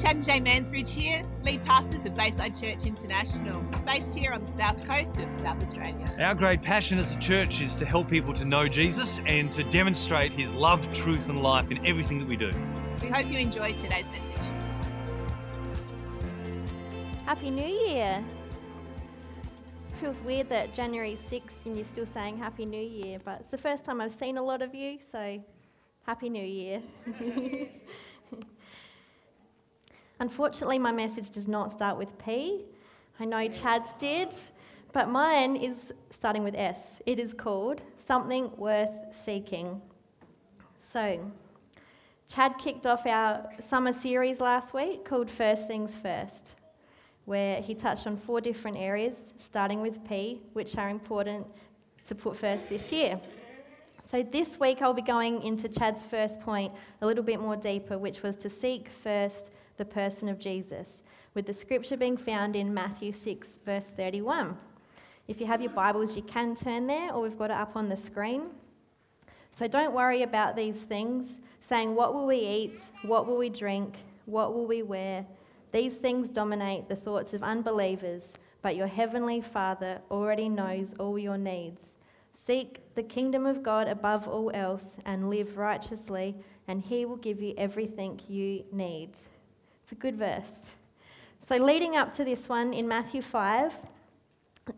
Chad and Jay Mansbridge here, lead pastors of Bayside Church International, based here on the south coast of South Australia. Our great passion as a church is to help people to know Jesus and to demonstrate his love, truth, and life in everything that we do. We hope you enjoyed today's message. Happy New Year! Feels weird that January 6th and you're still saying Happy New Year, but it's the first time I've seen a lot of you, so Happy New Year. Unfortunately, my message does not start with P. I know Chad's did, but mine is starting with S. It is called Something Worth Seeking. So, Chad kicked off our summer series last week called First Things First, where he touched on four different areas, starting with P, which are important to put first this year. So, this week I'll be going into Chad's first point a little bit more deeper, which was to seek first the person of Jesus, with the scripture being found in Matthew 6, verse 31. If you have your Bibles, you can turn there, or we've got it up on the screen. So don't worry about these things, saying, What will we eat? What will we drink? What will we wear? These things dominate the thoughts of unbelievers, but your heavenly Father already knows all your needs. Seek the kingdom of God above all else and live righteously, and He will give you everything you need. It's a good verse. So, leading up to this one in Matthew 5,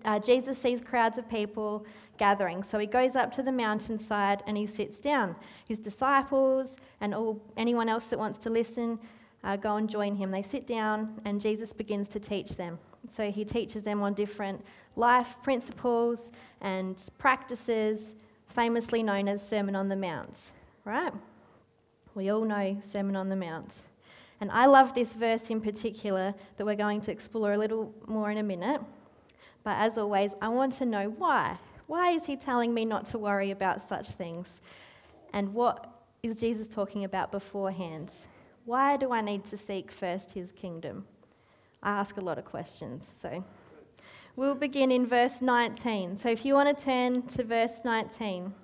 uh, Jesus sees crowds of people gathering. So he goes up to the mountainside and he sits down. His disciples and all, anyone else that wants to listen uh, go and join him. They sit down and Jesus begins to teach them. So he teaches them on different life principles and practices, famously known as Sermon on the Mount, right? We all know Sermon on the Mount. And I love this verse in particular that we're going to explore a little more in a minute. But as always, I want to know why. Why is he telling me not to worry about such things? And what is Jesus talking about beforehand? Why do I need to seek first his kingdom? I ask a lot of questions. So we'll begin in verse 19. So if you want to turn to verse 19,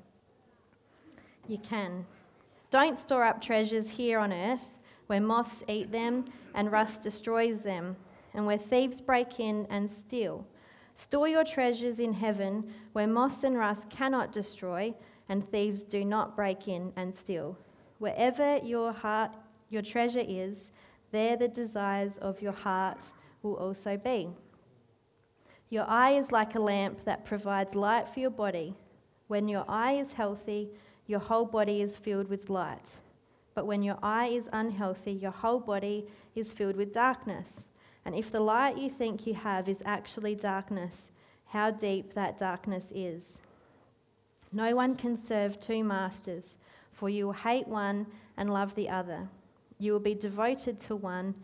you can. Don't store up treasures here on earth where moths eat them and rust destroys them, and where thieves break in and steal. Store your treasures in heaven, where moths and rust cannot destroy, and thieves do not break in and steal. Wherever your heart, your treasure is, there the desires of your heart will also be. Your eye is like a lamp that provides light for your body. When your eye is healthy, your whole body is filled with light. But when your eye is unhealthy, your whole body is filled with darkness. And if the light you think you have is actually darkness, how deep that darkness is. No one can serve two masters, for you will hate one and love the other. You will be devoted to one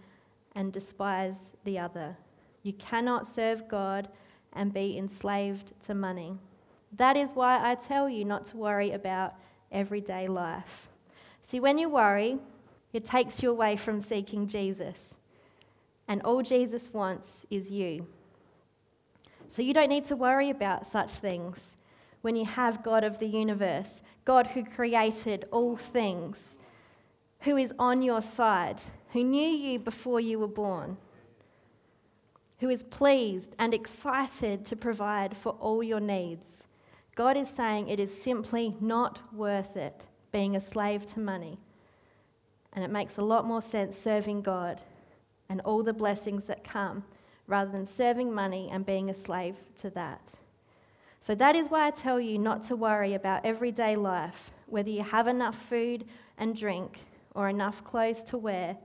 and despise the other. You cannot serve God and be enslaved to money. That is why I tell you not to worry about everyday life See, when you worry, it takes you away from seeking Jesus. And all Jesus wants is you. So you don't need to worry about such things when you have God of the universe, God who created all things, who is on your side, who knew you before you were born, who is pleased and excited to provide for all your needs. God is saying it is simply not worth it being a slave to money. And it makes a lot more sense serving God and all the blessings that come rather than serving money and being a slave to that. So that is why I tell you not to worry about everyday life, whether you have enough food and drink or enough clothes to wear.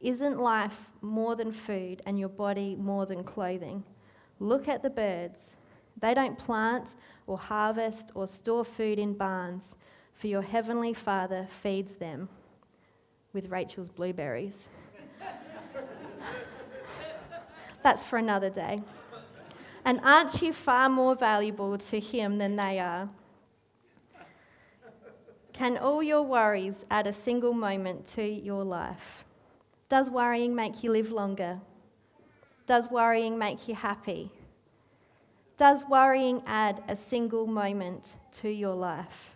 Isn't life more than food and your body more than clothing? Look at the birds. They don't plant or harvest or store food in barns for your heavenly Father feeds them with Rachel's blueberries. That's for another day. And aren't you far more valuable to Him than they are? Can all your worries add a single moment to your life? Does worrying make you live longer? Does worrying make you happy? Does worrying add a single moment to your life?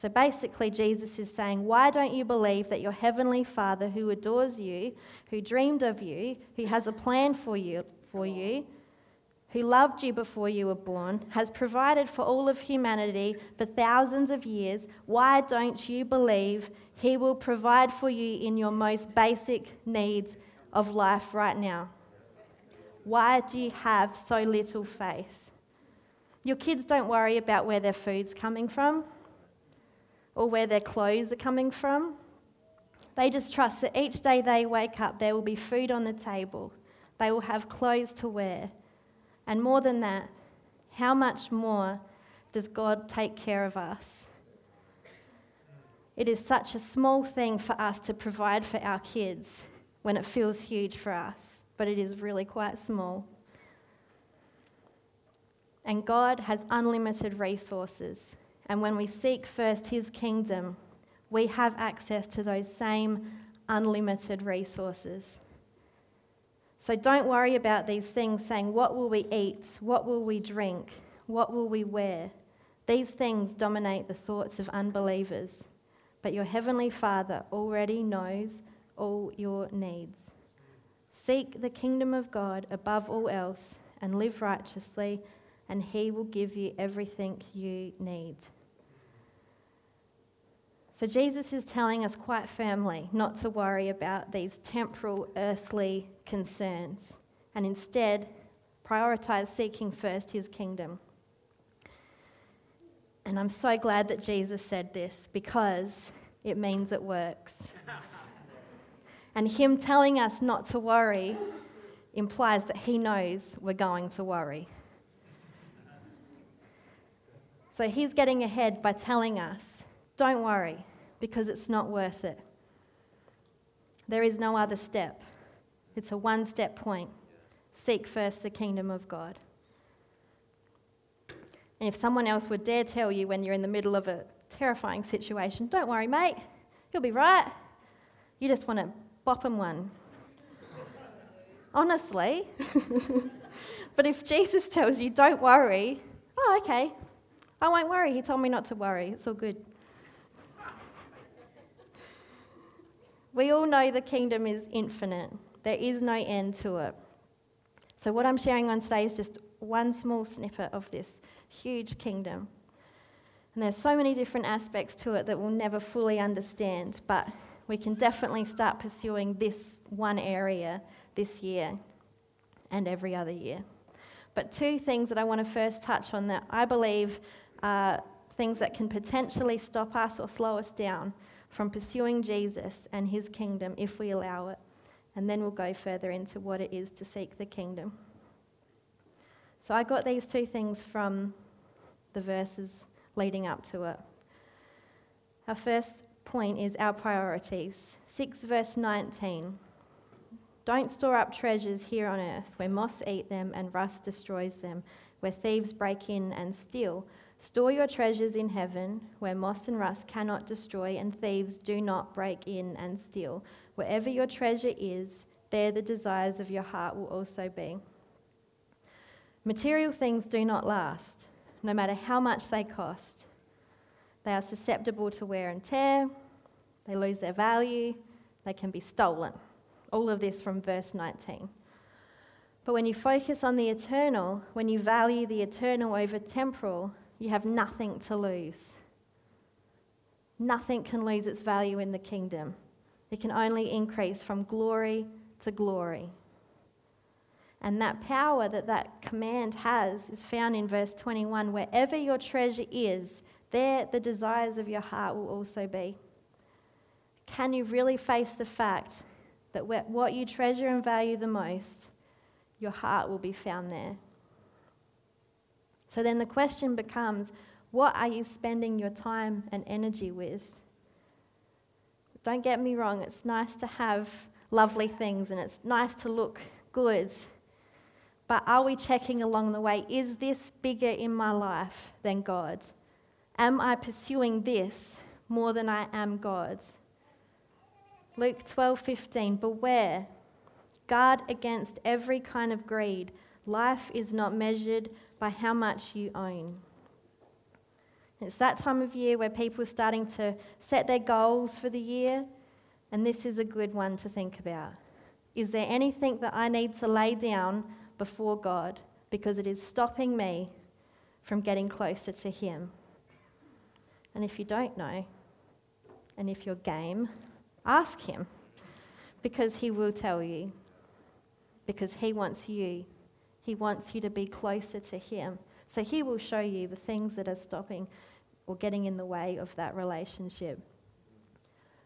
So basically, Jesus is saying, Why don't you believe that your heavenly Father, who adores you, who dreamed of you, who has a plan for you, for you, who loved you before you were born, has provided for all of humanity for thousands of years, why don't you believe He will provide for you in your most basic needs of life right now? Why do you have so little faith? Your kids don't worry about where their food's coming from or where their clothes are coming from. They just trust that each day they wake up, there will be food on the table, they will have clothes to wear. And more than that, how much more does God take care of us? It is such a small thing for us to provide for our kids when it feels huge for us, but it is really quite small. And God has unlimited resources. And when we seek first His kingdom, we have access to those same unlimited resources. So don't worry about these things saying, What will we eat? What will we drink? What will we wear? These things dominate the thoughts of unbelievers. But your Heavenly Father already knows all your needs. Seek the kingdom of God above all else and live righteously, and He will give you everything you need. So, Jesus is telling us quite firmly not to worry about these temporal, earthly concerns and instead prioritize seeking first his kingdom. And I'm so glad that Jesus said this because it means it works. and him telling us not to worry implies that he knows we're going to worry. So he's getting ahead by telling us don't worry, because it's not worth it. There is no other step. It's a one step point. Seek first the kingdom of God. And if someone else would dare tell you when you're in the middle of a terrifying situation, don't worry, mate, you'll be right. You just want to bop him one. Honestly. but if Jesus tells you, don't worry, oh, okay, I won't worry. He told me not to worry. It's all good. We all know the kingdom is infinite, there is no end to it. So, what I'm sharing on today is just one small snippet of this huge kingdom. And there's so many different aspects to it that we'll never fully understand, but we can definitely start pursuing this one area this year and every other year. But two things that I want to first touch on that I believe are things that can potentially stop us or slow us down from pursuing Jesus and his kingdom if we allow it. And then we'll go further into what it is to seek the kingdom. So I got these two things from the verses leading up to it. Our first point is our priorities. 6 verse 19. Don't store up treasures here on earth where moths eat them and rust destroys them, where thieves break in and steal. Store your treasures in heaven, where moth and rust cannot destroy, and thieves do not break in and steal. Wherever your treasure is, there the desires of your heart will also be. Material things do not last, no matter how much they cost. They are susceptible to wear and tear, they lose their value, they can be stolen. All of this from verse 19. But when you focus on the eternal, when you value the eternal over temporal, you have nothing to lose. Nothing can lose its value in the kingdom. It can only increase from glory to glory. And that power that that command has is found in verse 21 wherever your treasure is, there the desires of your heart will also be. Can you really face the fact that what you treasure and value the most, your heart will be found there? So then the question becomes what are you spending your time and energy with? Don't get me wrong, it's nice to have lovely things and it's nice to look good. But are we checking along the way? Is this bigger in my life than God? Am I pursuing this more than I am God? Luke 12:15 Beware guard against every kind of greed. Life is not measured by how much you own. It's that time of year where people are starting to set their goals for the year, and this is a good one to think about. Is there anything that I need to lay down before God because it is stopping me from getting closer to Him? And if you don't know, and if you're game, ask Him because He will tell you. Because He wants you. He wants you to be closer to Him. So He will show you the things that are stopping or getting in the way of that relationship.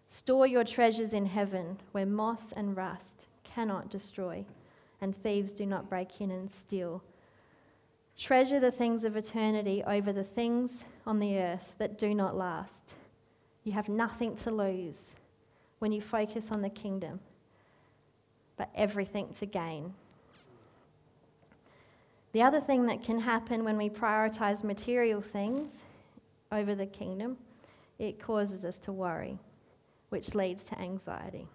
Store your treasures in heaven where moth and rust cannot destroy and thieves do not break in and steal. Treasure the things of eternity over the things on the earth that do not last. You have nothing to lose when you focus on the kingdom, but everything to gain. The other thing that can happen when we prioritize material things over the kingdom, it causes us to worry, which leads to anxiety.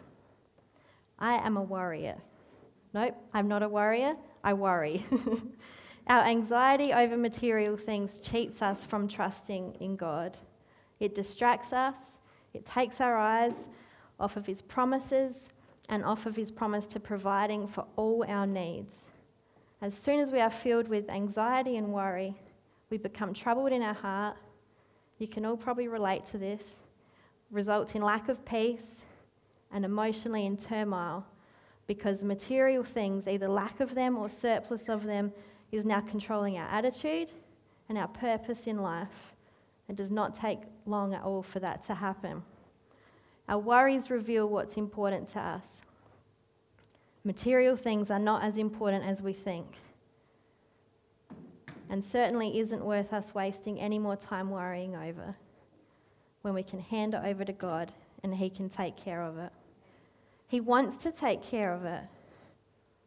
I am a worrier. Nope, I'm not a worrier. I worry. Our anxiety over material things cheats us from trusting in God. It distracts us, it takes our eyes off of His promises and off of His promise to providing for all our needs. As soon as we are filled with anxiety and worry, we become troubled in our heart. You can all probably relate to this. Results in lack of peace and emotionally in turmoil because material things, either lack of them or surplus of them, is now controlling our attitude and our purpose in life. It does not take long at all for that to happen. Our worries reveal what's important to us. Material things are not as important as we think, and certainly isn't worth us wasting any more time worrying over when we can hand it over to God and He can take care of it. He wants to take care of it.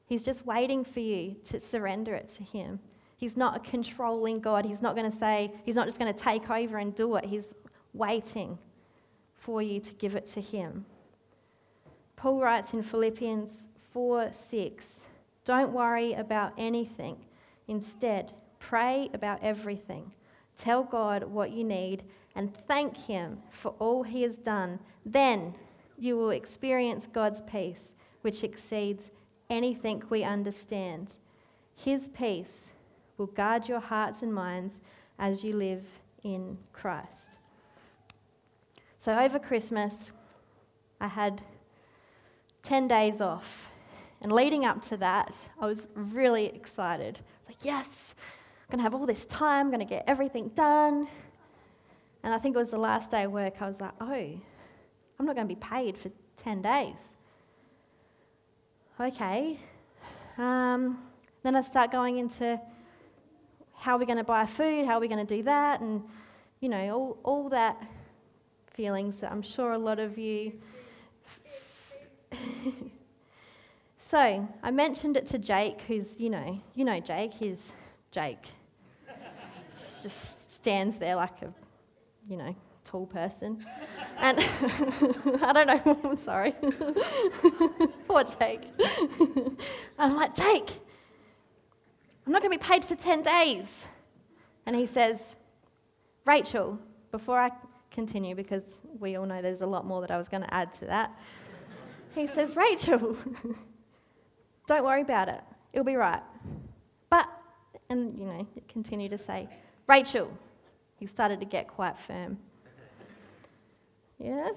He's just waiting for you to surrender it to Him. He's not a controlling God. He's not going to say, He's not just going to take over and do it. He's waiting for you to give it to Him. Paul writes in Philippians 4 6, Don't worry about anything. Instead, pray about everything. Tell God what you need and thank Him for all He has done. Then you will experience God's peace, which exceeds anything we understand. His peace will guard your hearts and minds as you live in Christ. So, over Christmas, I had 10 days off. And leading up to that, I was really excited. Like, yes, I'm going to have all this time, I'm going to get everything done. And I think it was the last day of work, I was like, oh, I'm not going to be paid for 10 days. Okay. Um, then I start going into how are we going to buy food? How are we going to do that? And, you know, all, all that feelings that I'm sure a lot of you. So I mentioned it to Jake, who's, you know, you know Jake, he's Jake. Just stands there like a, you know, tall person. And I don't know, I'm sorry. Poor Jake. I'm like, Jake, I'm not going to be paid for 10 days. And he says, Rachel, before I continue, because we all know there's a lot more that I was going to add to that, he says, Rachel, don't worry about it. It'll be right. But, and you know, continue to say, Rachel, he started to get quite firm. Yes?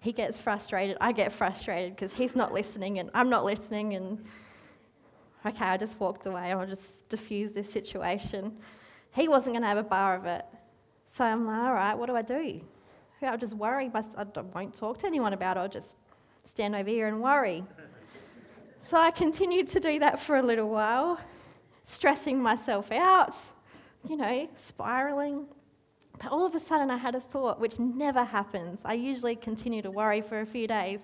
he gets frustrated. I get frustrated because he's not listening and I'm not listening. And okay, I just walked away. I'll just diffuse this situation. He wasn't going to have a bar of it. So I'm like, all right, what do I do? I'll just worry. I won't talk to anyone about it. I'll just stand over here and worry. so I continued to do that for a little while, stressing myself out, you know, spiraling, But all of a sudden, I had a thought, which never happens. I usually continue to worry for a few days.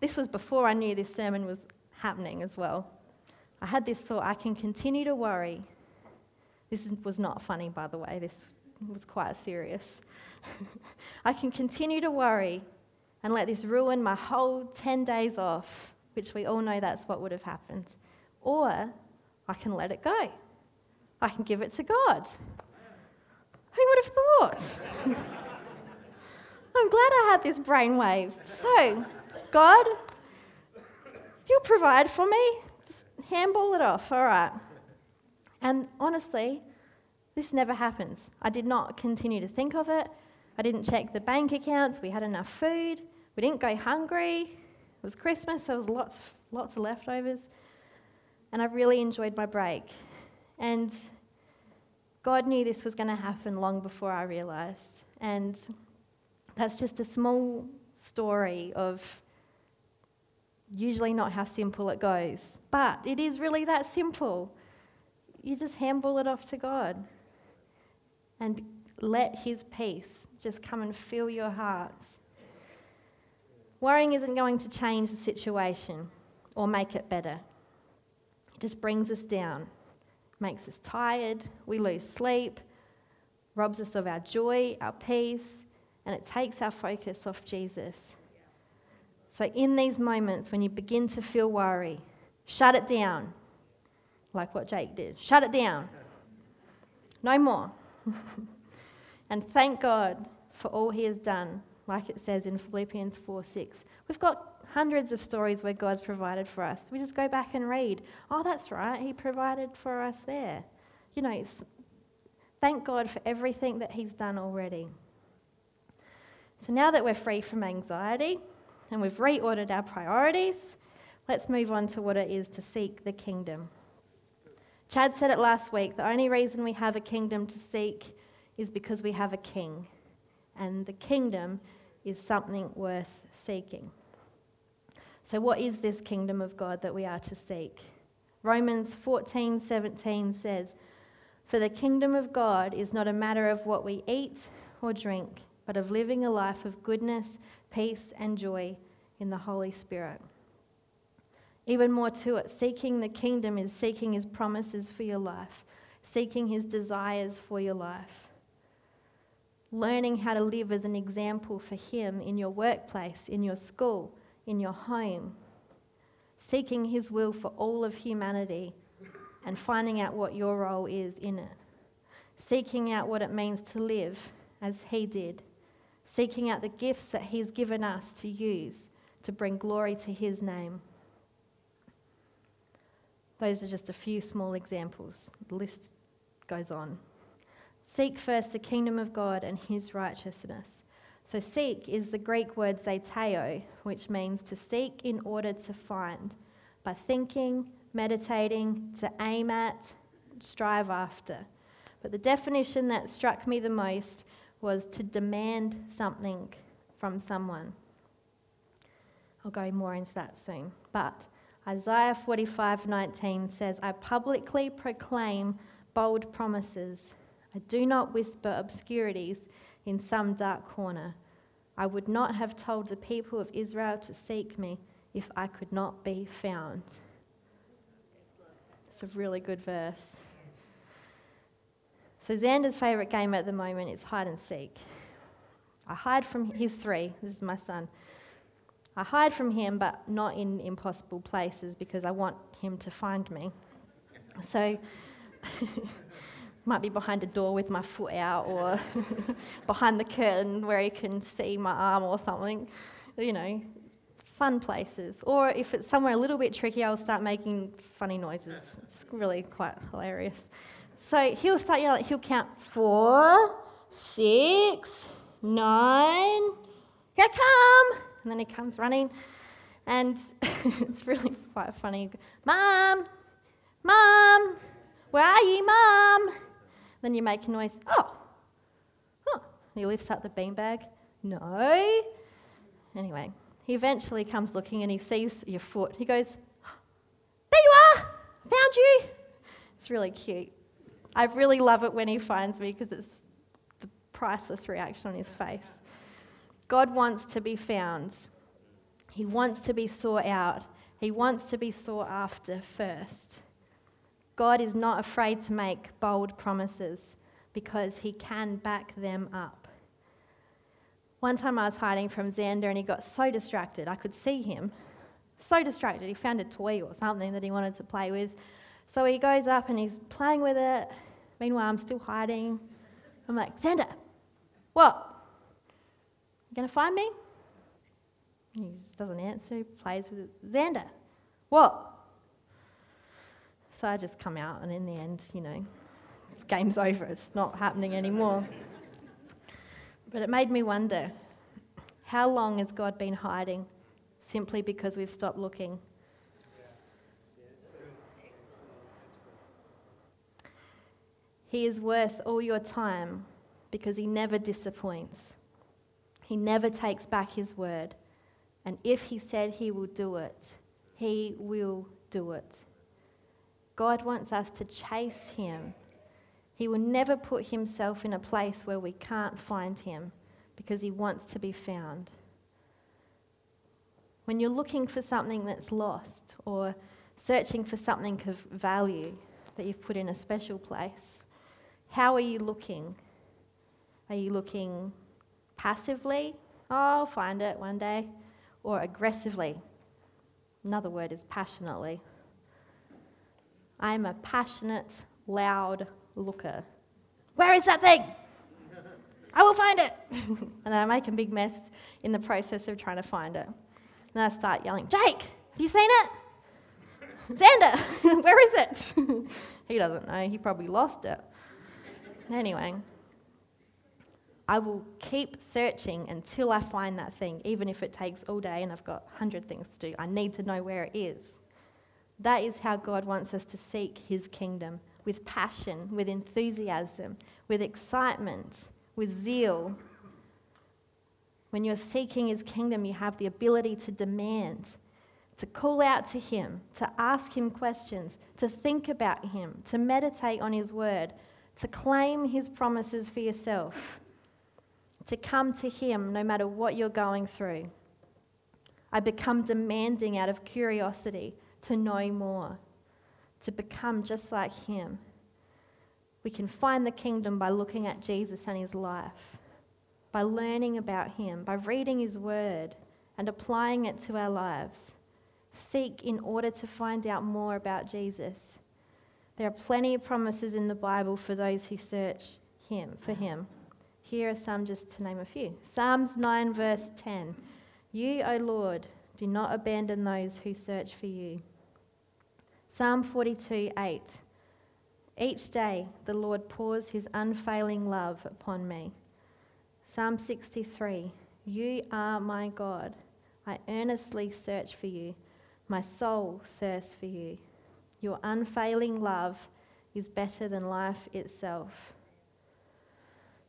This was before I knew this sermon was happening as well. I had this thought I can continue to worry. This was not funny, by the way, this was quite serious. I can continue to worry and let this ruin my whole 10 days off, which we all know that's what would have happened. Or I can let it go. I can give it to God. Who would have thought? I'm glad I had this brainwave. So, God, you'll provide for me. Just handball it off, all right. And honestly, this never happens. I did not continue to think of it. I didn't check the bank accounts. We had enough food. We didn't go hungry. It was Christmas, there was lots of, lots of leftovers. And I really enjoyed my break. And God knew this was going to happen long before I realized. And that's just a small story of usually not how simple it goes. But it is really that simple. You just handball it off to God and let His peace just come and fill your hearts. Worrying isn't going to change the situation or make it better, it just brings us down makes us tired, we lose sleep, robs us of our joy, our peace, and it takes our focus off Jesus. So, in these moments when you begin to feel worry, shut it down, like what Jake did. Shut it down. No more. and thank God for all he has done, like it says in Philippians 4 6. We've got hundreds of stories where God's provided for us. We just go back and read, oh, that's right, He provided for us there. You know, thank God for everything that He's done already. So now that we're free from anxiety and we've reordered our priorities, let's move on to what it is to seek the kingdom. Chad said it last week the only reason we have a kingdom to seek is because we have a king. And the kingdom is something worth seeking. So, what is this kingdom of God that we are to seek? Romans 14 17 says, For the kingdom of God is not a matter of what we eat or drink, but of living a life of goodness, peace, and joy in the Holy Spirit. Even more to it, seeking the kingdom is seeking his promises for your life, seeking his desires for your life. Learning how to live as an example for him in your workplace, in your school, in your home, seeking His will for all of humanity and finding out what your role is in it, seeking out what it means to live as He did, seeking out the gifts that He's given us to use to bring glory to His name. Those are just a few small examples. The list goes on. Seek first the kingdom of God and His righteousness so, seek is the Greek word zeteo, which means to seek in order to find, by thinking, meditating, to aim at, strive after. But the definition that struck me the most was to demand something from someone. I'll go more into that soon. But Isaiah 45:19 says, "I publicly proclaim bold promises. I do not whisper obscurities in some dark corner. I would not have told the people of Israel to seek me if I could not be found. It's a really good verse. So, Xander's favourite game at the moment is hide and seek. I hide from his three. This is my son. I hide from him, but not in impossible places because I want him to find me. So, might be behind a door with my foot out or behind the curtain where he can see my arm or something. You know, fun places. Or if it's somewhere a little bit tricky, I'll start making funny noises. It's really quite hilarious. So he'll start yelling, he'll count four, six, nine, here I come. And then he comes running. And it's really quite funny. Mom, Mom, where are you, Mom? Then you make a noise, oh, huh. He lifts up the beanbag, no. Anyway, he eventually comes looking and he sees your foot. He goes, there you are, found you. It's really cute. I really love it when he finds me because it's the priceless reaction on his face. God wants to be found. He wants to be sought out. He wants to be sought after first. God is not afraid to make bold promises because he can back them up. One time I was hiding from Xander and he got so distracted. I could see him. So distracted. He found a toy or something that he wanted to play with. So he goes up and he's playing with it. Meanwhile, I'm still hiding. I'm like, Xander, what? You going to find me? He doesn't answer. He plays with it. Xander, what? So I just come out, and in the end, you know, game's over. It's not happening anymore. but it made me wonder how long has God been hiding simply because we've stopped looking? He is worth all your time because he never disappoints. He never takes back his word. And if he said he will do it, he will do it. God wants us to chase him. He will never put himself in a place where we can't find him because he wants to be found. When you're looking for something that's lost or searching for something of value that you've put in a special place, how are you looking? Are you looking passively? Oh, I'll find it one day. Or aggressively? Another word is passionately. I'm a passionate, loud looker. Where is that thing? I will find it. and then I make a big mess in the process of trying to find it. And I start yelling, Jake, have you seen it? Xander, where is it? he doesn't know. He probably lost it. Anyway, I will keep searching until I find that thing, even if it takes all day and I've got 100 things to do. I need to know where it is. That is how God wants us to seek His kingdom with passion, with enthusiasm, with excitement, with zeal. When you're seeking His kingdom, you have the ability to demand, to call out to Him, to ask Him questions, to think about Him, to meditate on His word, to claim His promises for yourself, to come to Him no matter what you're going through. I become demanding out of curiosity to know more, to become just like Him. We can find the kingdom by looking at Jesus and His life, by learning about Him, by reading His word and applying it to our lives. Seek in order to find out more about Jesus. There are plenty of promises in the Bible for those who search him for him. Here are some just to name a few. Psalms 9 verse 10. You, O Lord, do not abandon those who search for you. Psalm 42 8. Each day the Lord pours his unfailing love upon me. Psalm 63 You are my God. I earnestly search for you. My soul thirsts for you. Your unfailing love is better than life itself.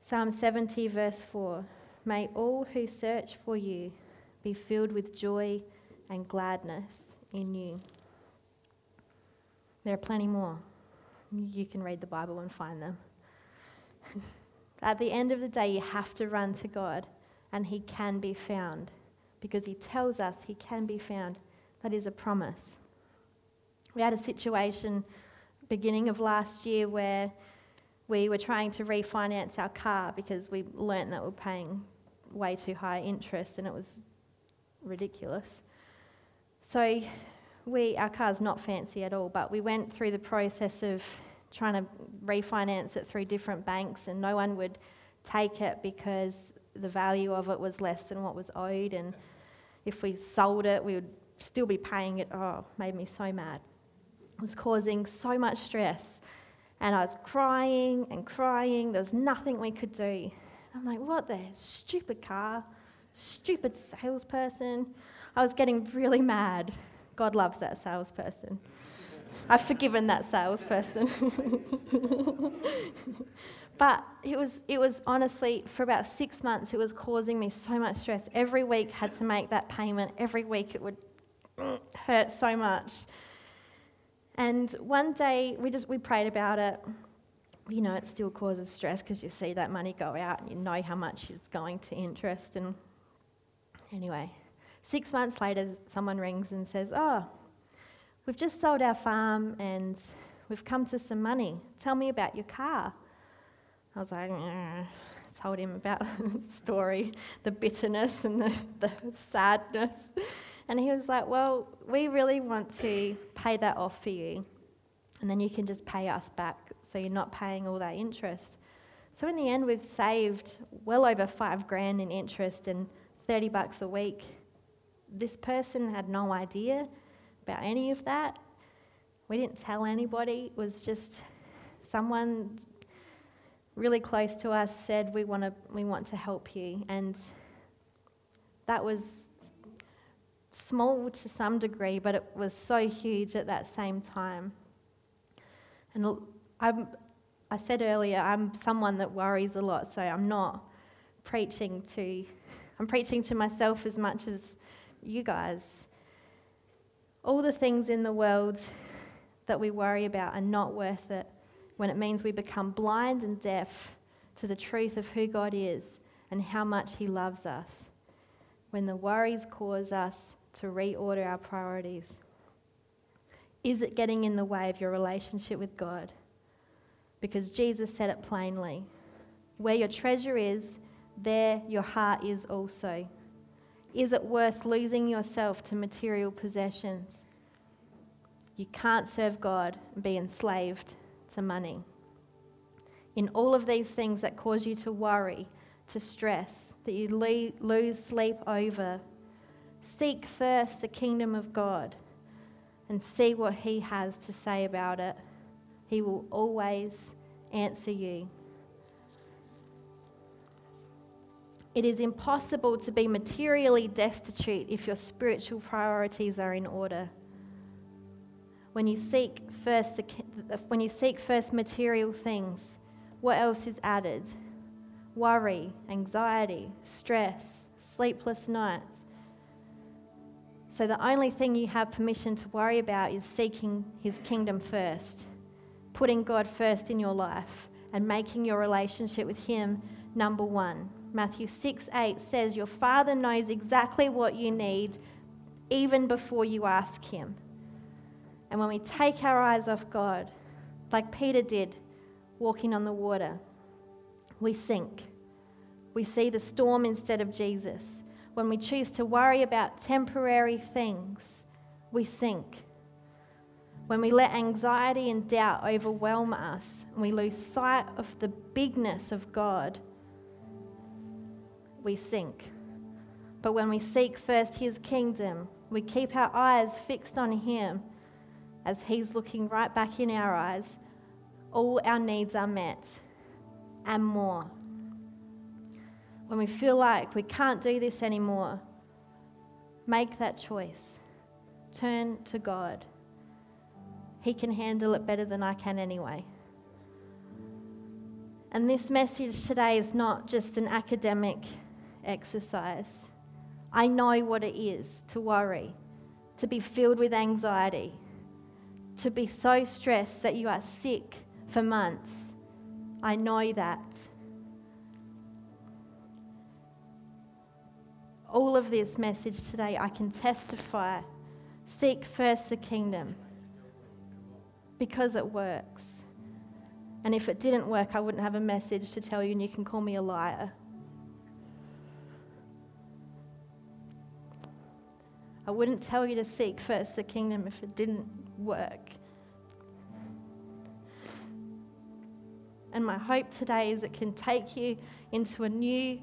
Psalm 70, verse 4 May all who search for you be filled with joy and gladness in you. There are plenty more. You can read the Bible and find them. At the end of the day, you have to run to God, and He can be found because He tells us He can be found. That is a promise. We had a situation beginning of last year where we were trying to refinance our car because we learnt that we we're paying way too high interest and it was ridiculous. So we our car's not fancy at all, but we went through the process of trying to refinance it through different banks and no one would take it because the value of it was less than what was owed and if we sold it we would still be paying it. Oh, made me so mad It was causing so much stress. And I was crying and crying. There was nothing we could do. I'm like, what the stupid car, stupid salesperson. I was getting really mad. God loves that salesperson. I've forgiven that salesperson. but it was, it was honestly, for about six months, it was causing me so much stress. Every week had to make that payment. Every week it would hurt so much. And one day we just we prayed about it. you know, it still causes stress because you see that money go out and you know how much it's going to interest. And anyway, six months later, someone rings and says, Oh, we've just sold our farm and we've come to some money. Tell me about your car. I was like, "Mm." told him about the story, the bitterness and the, the sadness. And he was like, Well, we really want to pay that off for you. And then you can just pay us back so you're not paying all that interest. So in the end, we've saved well over five grand in interest and 30 bucks a week. This person had no idea about any of that. We didn't tell anybody. It was just someone really close to us said, We, want to, we want to help you. And that was small to some degree, but it was so huge at that same time. And I'm, I said earlier, I'm someone that worries a lot, so I'm not preaching to, I'm preaching to myself as much as you guys. All the things in the world that we worry about are not worth it when it means we become blind and deaf to the truth of who God is and how much He loves us. When the worries cause us to reorder our priorities. Is it getting in the way of your relationship with God? Because Jesus said it plainly where your treasure is, there your heart is also. Is it worth losing yourself to material possessions? You can't serve God and be enslaved to money. In all of these things that cause you to worry, to stress, that you lose sleep over, seek first the kingdom of God and see what He has to say about it. He will always answer you. It is impossible to be materially destitute if your spiritual priorities are in order. When you seek first the, when you seek first material things, what else is added? Worry, anxiety, stress, sleepless nights. So the only thing you have permission to worry about is seeking his kingdom first, putting God first in your life and making your relationship with him number 1. Matthew 6 8 says, Your Father knows exactly what you need even before you ask Him. And when we take our eyes off God, like Peter did walking on the water, we sink. We see the storm instead of Jesus. When we choose to worry about temporary things, we sink. When we let anxiety and doubt overwhelm us we lose sight of the bigness of God, we sink. But when we seek first His kingdom, we keep our eyes fixed on Him as He's looking right back in our eyes, all our needs are met and more. When we feel like we can't do this anymore, make that choice. Turn to God. He can handle it better than I can anyway. And this message today is not just an academic exercise. I know what it is to worry, to be filled with anxiety, to be so stressed that you are sick for months. I know that. All of this message today, I can testify seek first the kingdom because it works. And if it didn't work, I wouldn't have a message to tell you, and you can call me a liar. I wouldn't tell you to seek first the kingdom if it didn't work. And my hope today is it can take you into a new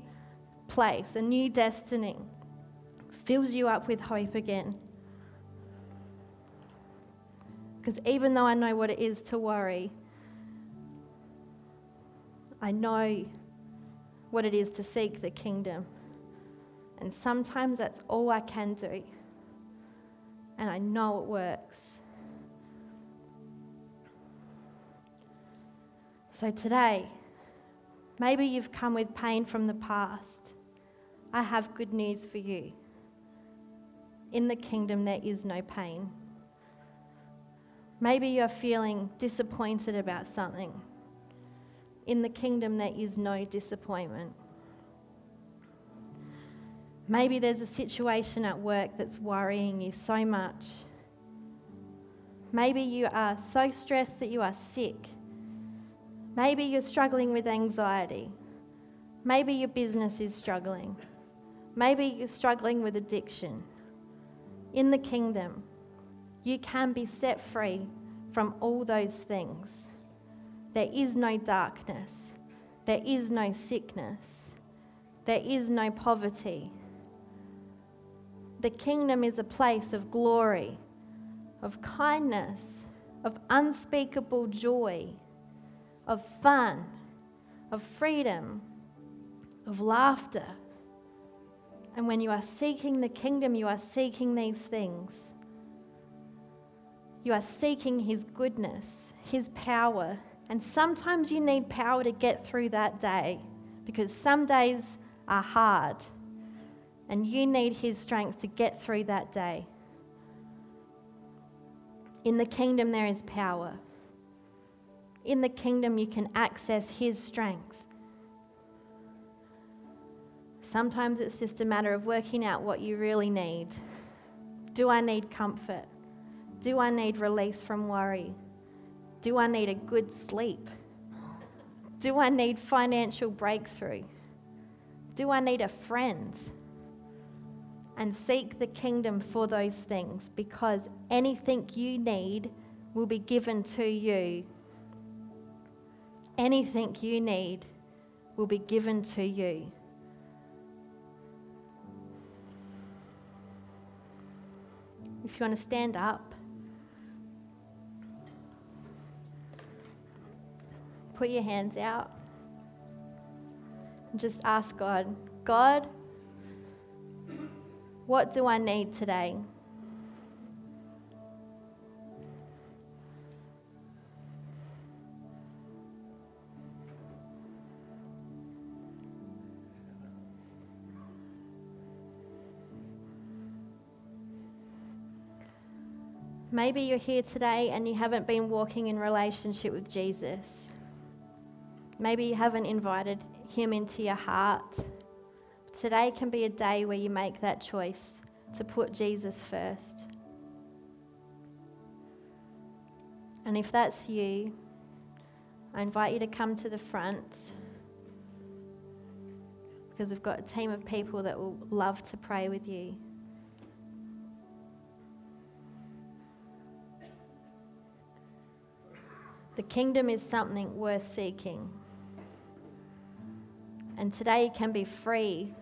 place, a new destiny, fills you up with hope again. Because even though I know what it is to worry, I know what it is to seek the kingdom. And sometimes that's all I can do and I know it works. So today, maybe you've come with pain from the past. I have good news for you. In the kingdom, there is no pain. Maybe you're feeling disappointed about something. In the kingdom, there is no disappointment. Maybe there's a situation at work that's worrying you so much. Maybe you are so stressed that you are sick. Maybe you're struggling with anxiety. Maybe your business is struggling. Maybe you're struggling with addiction. In the kingdom, you can be set free from all those things. There is no darkness. There is no sickness. There is no poverty. The kingdom is a place of glory, of kindness, of unspeakable joy, of fun, of freedom, of laughter. And when you are seeking the kingdom, you are seeking these things. You are seeking His goodness, His power. And sometimes you need power to get through that day because some days are hard and you need His strength to get through that day. In the kingdom, there is power. In the kingdom, you can access His strength. Sometimes it's just a matter of working out what you really need. Do I need comfort? Do I need release from worry? Do I need a good sleep? Do I need financial breakthrough? Do I need a friend? And seek the kingdom for those things because anything you need will be given to you. Anything you need will be given to you. If you want to stand up, put your hands out, and just ask God, God, what do I need today? Maybe you're here today and you haven't been walking in relationship with Jesus. Maybe you haven't invited him into your heart. Today can be a day where you make that choice to put Jesus first. And if that's you, I invite you to come to the front because we've got a team of people that will love to pray with you. The kingdom is something worth seeking. And today you can be free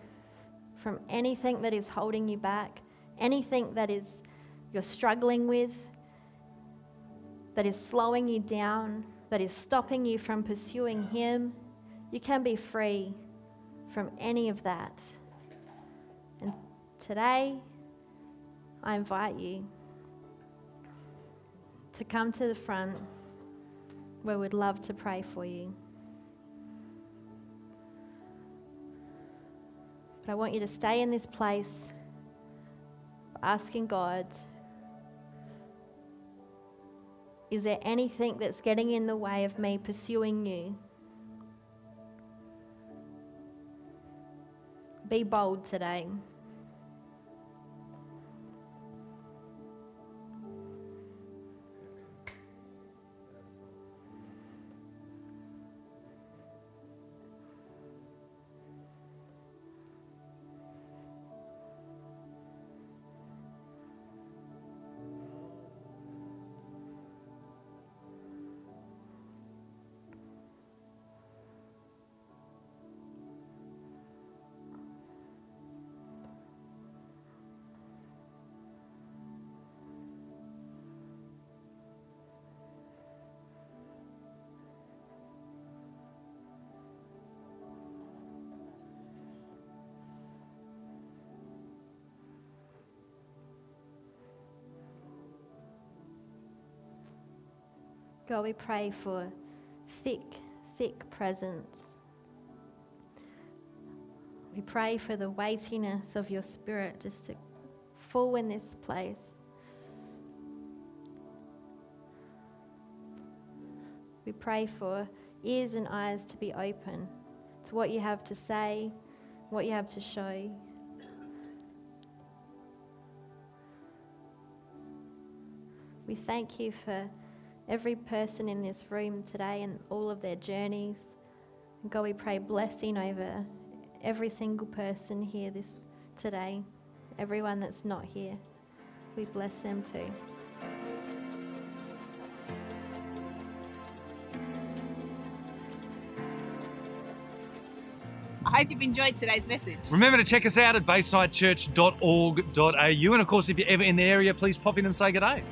from anything that is holding you back, anything that is you're struggling with, that is slowing you down, that is stopping you from pursuing Him. You can be free from any of that. And today, I invite you to come to the front where we'd love to pray for you. I want you to stay in this place asking God Is there anything that's getting in the way of me pursuing you? Be bold today. God, we pray for thick, thick presence. We pray for the weightiness of your spirit just to fall in this place. We pray for ears and eyes to be open to what you have to say, what you have to show. We thank you for every person in this room today and all of their journeys. And God, we pray blessing over every single person here this today, everyone that's not here. We bless them too. I hope you've enjoyed today's message. Remember to check us out at baysidechurch.org.au. And of course, if you're ever in the area, please pop in and say good day.